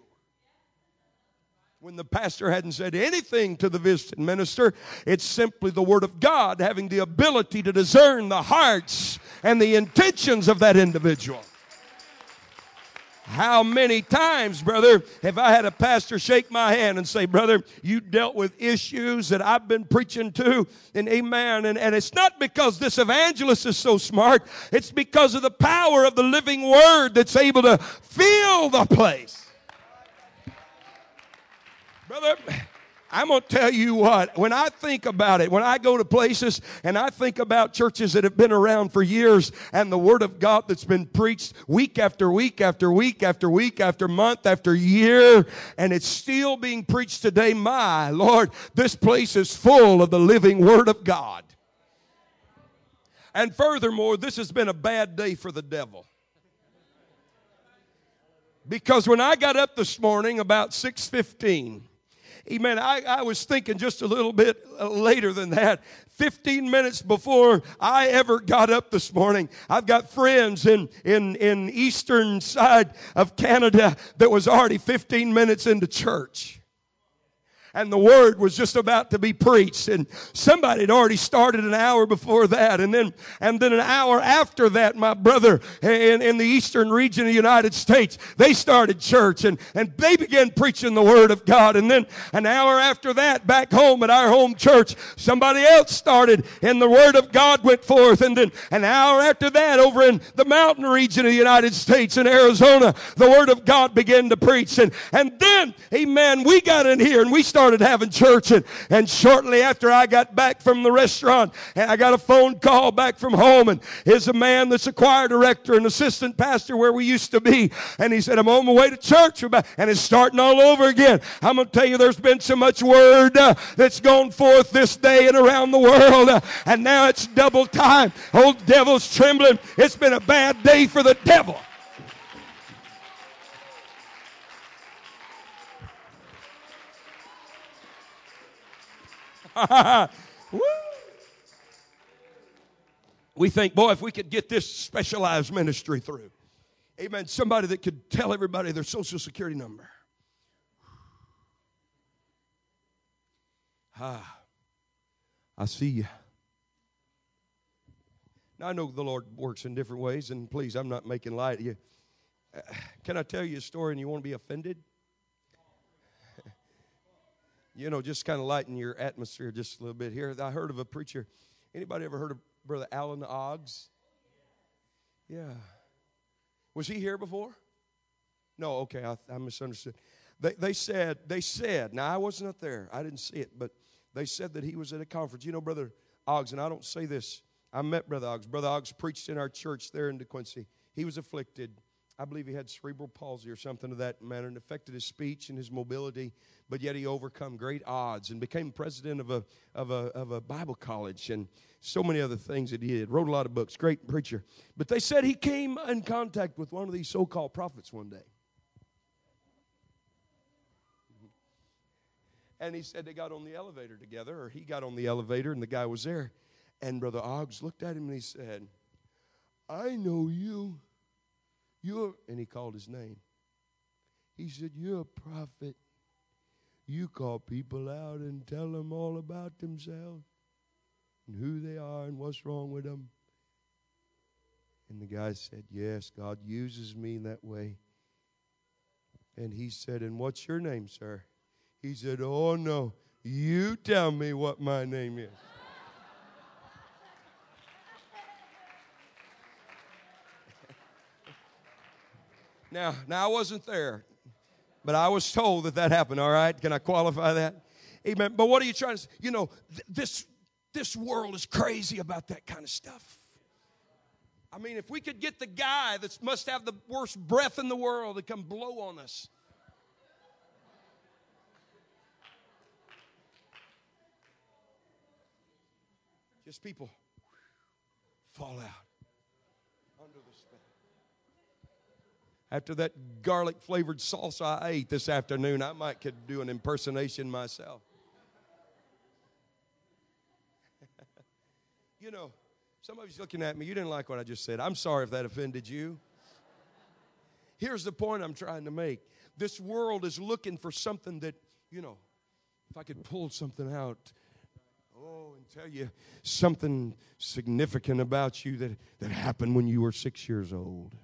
When the pastor hadn't said anything to the visiting minister, it's simply the Word of God having the ability to discern the hearts and the intentions of that individual. How many times, brother, have I had a pastor shake my hand and say, Brother, you dealt with issues that I've been preaching to, and amen. And, and it's not because this evangelist is so smart, it's because of the power of the living word that's able to fill the place. Brother, I'm going to tell you what, when I think about it, when I go to places and I think about churches that have been around for years and the Word of God that's been preached week after week after week after week after month after year, and it's still being preached today, my Lord, this place is full of the living Word of God. And furthermore, this has been a bad day for the devil. Because when I got up this morning about 615, Amen. I, I was thinking just a little bit uh, later than that. 15 minutes before I ever got up this morning, I've got friends in, in, in eastern side of Canada that was already 15 minutes into church and the word was just about to be preached. And somebody had already started an hour before that. And then and then an hour after that my brother in, in the eastern region of the united states they started church and and they began preaching the word of god. And then an hour after that back home at our home church somebody else started and the word of god went forth. And then an hour after that over in the mountain region of the united states in arizona the word of god began to preach. And and then amen we got in here and we started started having church. And, and shortly after I got back from the restaurant, and I got a phone call back from home, and here's a man that's a choir director and assistant pastor where we used to be. And he said, I'm on my way to church. And it's starting all over again. I'm going to tell you, there's been so much word uh, that's gone forth this day and around the world. Uh, and now it's double time. Old devil's trembling. It's been a bad day for the devil. we think, boy, if we could get this specialized ministry through. Amen. Somebody that could tell everybody their social security number. Ah, I see you. Now, I know the Lord works in different ways, and please, I'm not making light of you. Uh, can I tell you a story and you won't be offended? You know, just kind of lighten your atmosphere just a little bit here. I heard of a preacher. Anybody ever heard of Brother Alan Oggs? Yeah. Was he here before? No, okay, I, I misunderstood. They, they said, they said, now I wasn't up there, I didn't see it, but they said that he was at a conference. You know, Brother Oggs, and I don't say this, I met Brother Oggs. Brother Oggs preached in our church there in De DeQuincy. He was afflicted I believe he had cerebral palsy or something of that manner and affected his speech and his mobility, but yet he overcome great odds and became president of a, of a, of a Bible college and so many other things that he did. Wrote a lot of books, great preacher. But they said he came in contact with one of these so called prophets one day. And he said they got on the elevator together, or he got on the elevator and the guy was there. And Brother Oggs looked at him and he said, I know you. You're, and he called his name. He said, You're a prophet. You call people out and tell them all about themselves and who they are and what's wrong with them. And the guy said, Yes, God uses me in that way. And he said, And what's your name, sir? He said, Oh, no, you tell me what my name is. Now, now I wasn't there, but I was told that that happened. All right, can I qualify that? Amen. But what are you trying to? Say? You know, th- this this world is crazy about that kind of stuff. I mean, if we could get the guy that must have the worst breath in the world to come blow on us. Just people fall out. After that garlic flavored sauce I ate this afternoon, I might could do an impersonation myself. you know, some of you's looking at me, you didn't like what I just said. I'm sorry if that offended you. Here's the point I'm trying to make. This world is looking for something that, you know, if I could pull something out, oh, and tell you something significant about you that, that happened when you were six years old.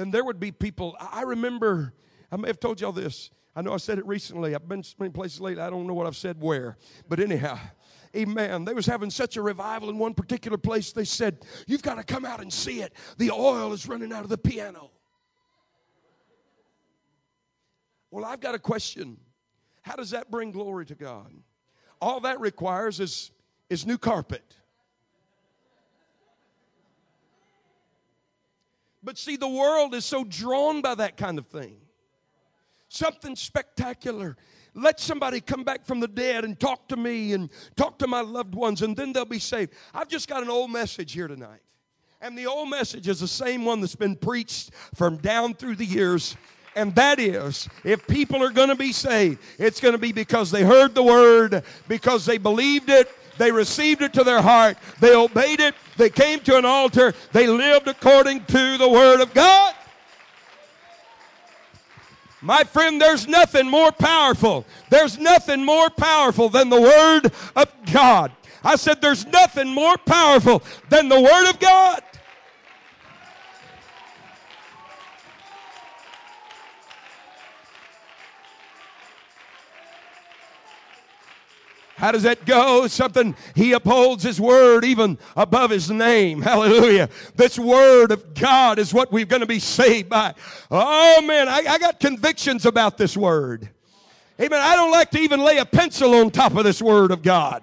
Then there would be people, I remember, I may have told y'all this. I know I said it recently. I've been many places lately. I don't know what I've said where. But anyhow, amen. They was having such a revival in one particular place. They said, you've got to come out and see it. The oil is running out of the piano. Well, I've got a question. How does that bring glory to God? All that requires is, is new carpet. But see, the world is so drawn by that kind of thing. Something spectacular. Let somebody come back from the dead and talk to me and talk to my loved ones, and then they'll be saved. I've just got an old message here tonight. And the old message is the same one that's been preached from down through the years. And that is, if people are going to be saved, it's going to be because they heard the word, because they believed it, they received it to their heart. They obeyed it. They came to an altar. They lived according to the Word of God. My friend, there's nothing more powerful. There's nothing more powerful than the Word of God. I said, there's nothing more powerful than the Word of God. How does that go? Something he upholds his word even above his name. Hallelujah. This word of God is what we're going to be saved by. Oh man, I, I got convictions about this word. Amen. I don't like to even lay a pencil on top of this word of God.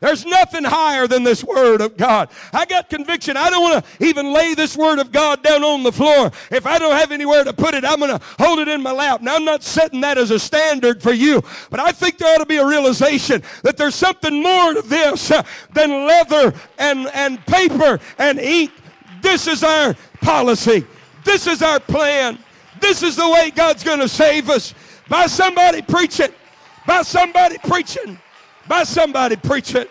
There's nothing higher than this Word of God. I got conviction. I don't want to even lay this Word of God down on the floor. If I don't have anywhere to put it, I'm going to hold it in my lap. Now, I'm not setting that as a standard for you, but I think there ought to be a realization that there's something more to this uh, than leather and, and paper and ink. This is our policy. This is our plan. This is the way God's going to save us. By somebody preaching. By somebody preaching by somebody preach it.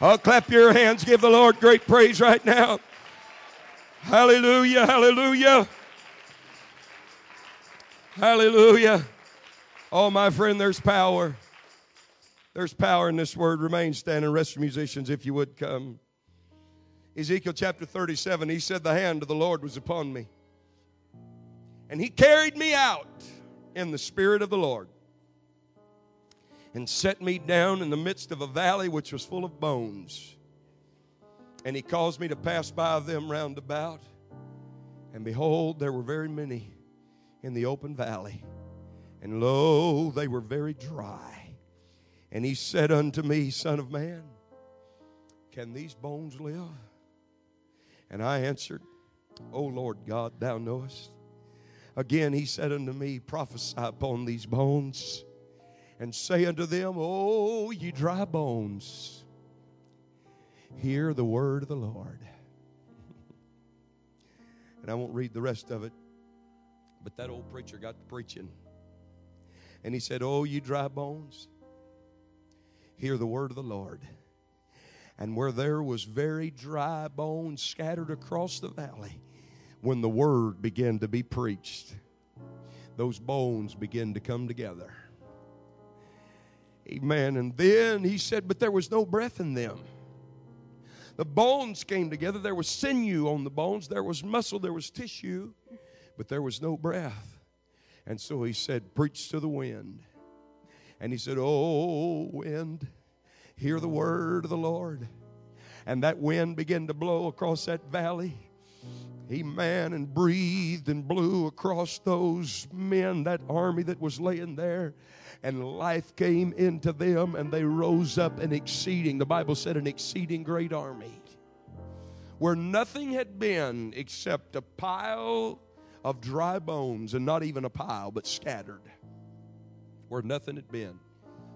Oh, clap your hands. Give the Lord great praise right now. Hallelujah, hallelujah. Hallelujah. Oh, my friend, there's power. There's power in this word. Remain standing. Rest musicians, if you would come. Ezekiel chapter 37, he said, The hand of the Lord was upon me. And he carried me out in the spirit of the Lord and set me down in the midst of a valley which was full of bones. And he caused me to pass by them round about. And behold, there were very many in the open valley. And lo, they were very dry. And he said unto me, Son of man, can these bones live? And I answered, O Lord God, thou knowest. Again he said unto me, Prophesy upon these bones and say unto them, O ye dry bones, hear the word of the Lord. and I won't read the rest of it, but that old preacher got to preaching. And he said, Oh, ye dry bones, hear the word of the Lord. And where there was very dry bones scattered across the valley, when the word began to be preached, those bones began to come together. Amen. And then he said, But there was no breath in them. The bones came together. There was sinew on the bones, there was muscle, there was tissue, but there was no breath. And so he said, Preach to the wind. And he said, Oh, wind, hear the word of the Lord. And that wind began to blow across that valley. Amen. And breathed and blew across those men, that army that was laying there and life came into them, and they rose up an exceeding, the Bible said, an exceeding great army, where nothing had been except a pile of dry bones, and not even a pile, but scattered, where nothing had been,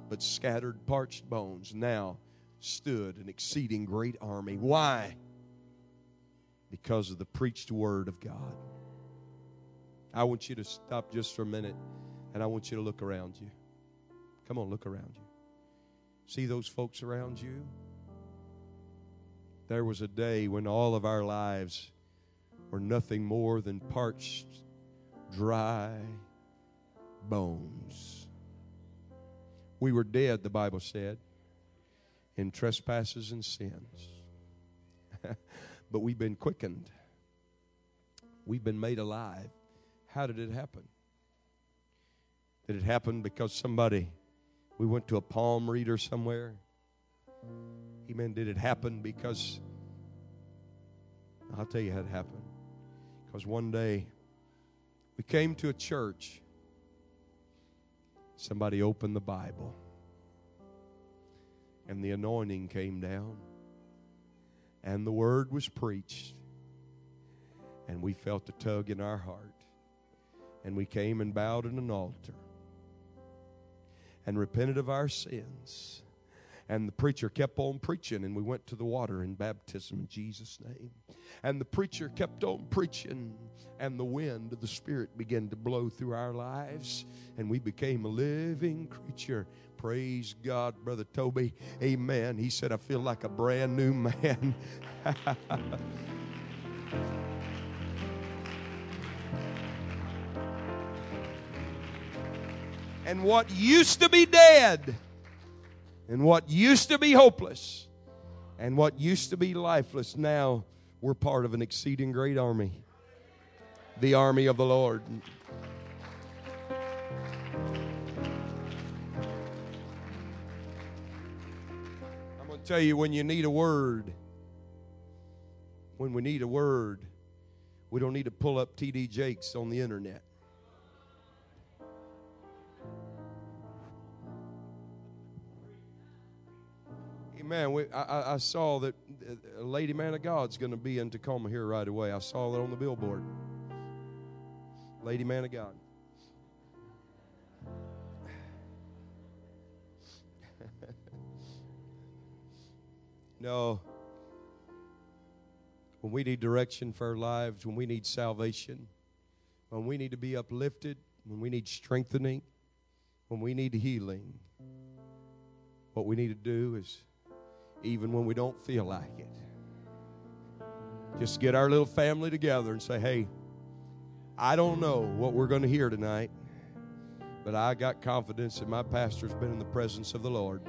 but scattered, parched bones. Now stood an exceeding great army. Why? Because of the preached word of God. I want you to stop just for a minute and I want you to look around you. Come on, look around you. See those folks around you? There was a day when all of our lives were nothing more than parched, dry bones. We were dead, the Bible said, in trespasses and sins. but we've been quickened, we've been made alive. How did it happen? Did it happen because somebody, we went to a palm reader somewhere? Amen. Did it happen because, I'll tell you how it happened. Because one day we came to a church, somebody opened the Bible, and the anointing came down, and the word was preached, and we felt a tug in our heart, and we came and bowed in an altar and repented of our sins. And the preacher kept on preaching, and we went to the water in baptism in Jesus' name. And the preacher kept on preaching, and the wind of the Spirit began to blow through our lives, and we became a living creature. Praise God, Brother Toby. Amen. He said, I feel like a brand new man. and what used to be dead, and what used to be hopeless, and what used to be lifeless, now we're part of an exceeding great army the army of the Lord. I'm going to tell you when you need a word, when we need a word, we don't need to pull up TD Jakes on the internet. Amen. We, I, I saw that uh, a lady man of God's going to be in Tacoma here right away. I saw it on the billboard. Lady man of God. no. When we need direction for our lives, when we need salvation, when we need to be uplifted, when we need strengthening, when we need healing, what we need to do is even when we don't feel like it. Just get our little family together and say, hey, I don't know what we're going to hear tonight, but I got confidence that my pastor's been in the presence of the Lord.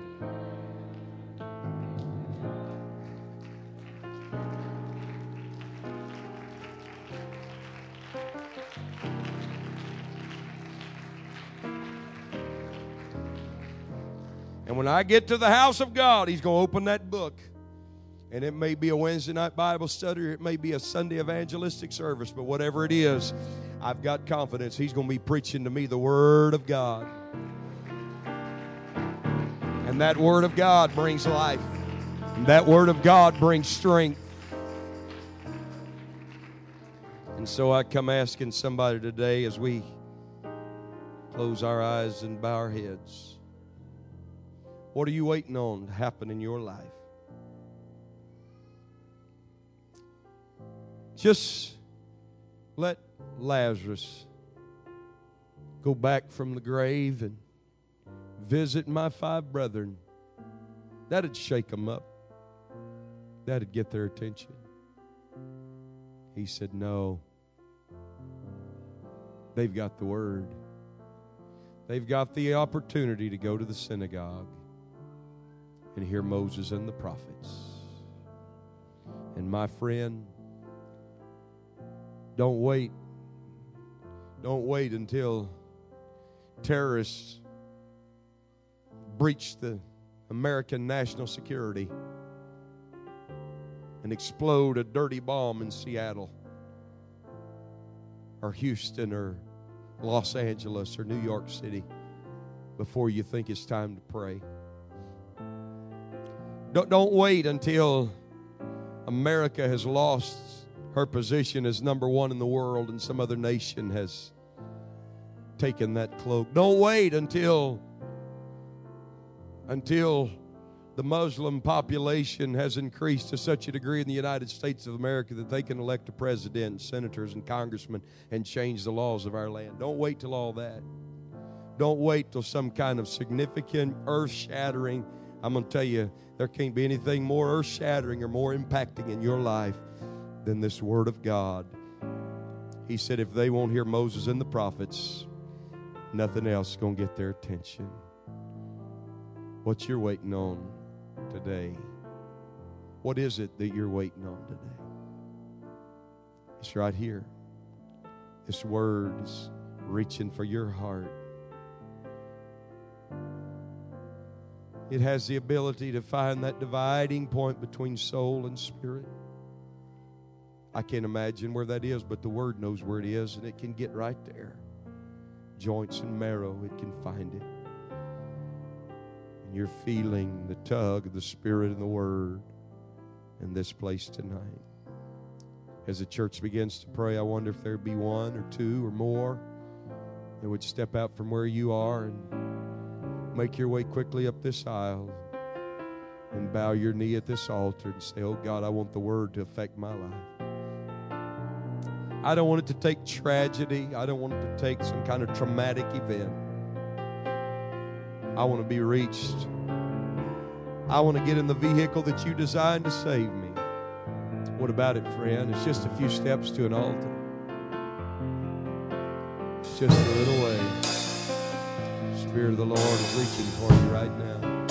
And when I get to the house of God, He's going to open that book. And it may be a Wednesday night Bible study it may be a Sunday evangelistic service, but whatever it is, I've got confidence He's going to be preaching to me the Word of God. And that Word of God brings life, and that Word of God brings strength. And so I come asking somebody today as we close our eyes and bow our heads. What are you waiting on to happen in your life? Just let Lazarus go back from the grave and visit my five brethren. That'd shake them up. That'd get their attention. He said, No. They've got the word. They've got the opportunity to go to the synagogue and hear Moses and the prophets. And my friend, don't wait. Don't wait until terrorists breach the American national security and explode a dirty bomb in Seattle or Houston or Los Angeles or New York City before you think it's time to pray. Don't, don't wait until America has lost her position as number one in the world, and some other nation has taken that cloak. Don't wait until until the Muslim population has increased to such a degree in the United States of America that they can elect a president, senators, and congressmen and change the laws of our land. Don't wait till all that. Don't wait till some kind of significant, earth shattering. I'm going to tell you, there can't be anything more earth shattering or more impacting in your life than this Word of God. He said, if they won't hear Moses and the prophets, nothing else is going to get their attention. What you're waiting on today? What is it that you're waiting on today? It's right here. This word is reaching for your heart. It has the ability to find that dividing point between soul and spirit. I can't imagine where that is, but the Word knows where it is, and it can get right there. Joints and marrow, it can find it. And you're feeling the tug of the Spirit and the Word in this place tonight. As the church begins to pray, I wonder if there'd be one or two or more that would step out from where you are and make your way quickly up this aisle and bow your knee at this altar and say, Oh God, I want the word to affect my life. I don't want it to take tragedy. I don't want it to take some kind of traumatic event. I want to be reached. I want to get in the vehicle that you designed to save me. What about it, friend? It's just a few steps to an altar. It's just a little way. Spirit of the Lord is reaching for you right now.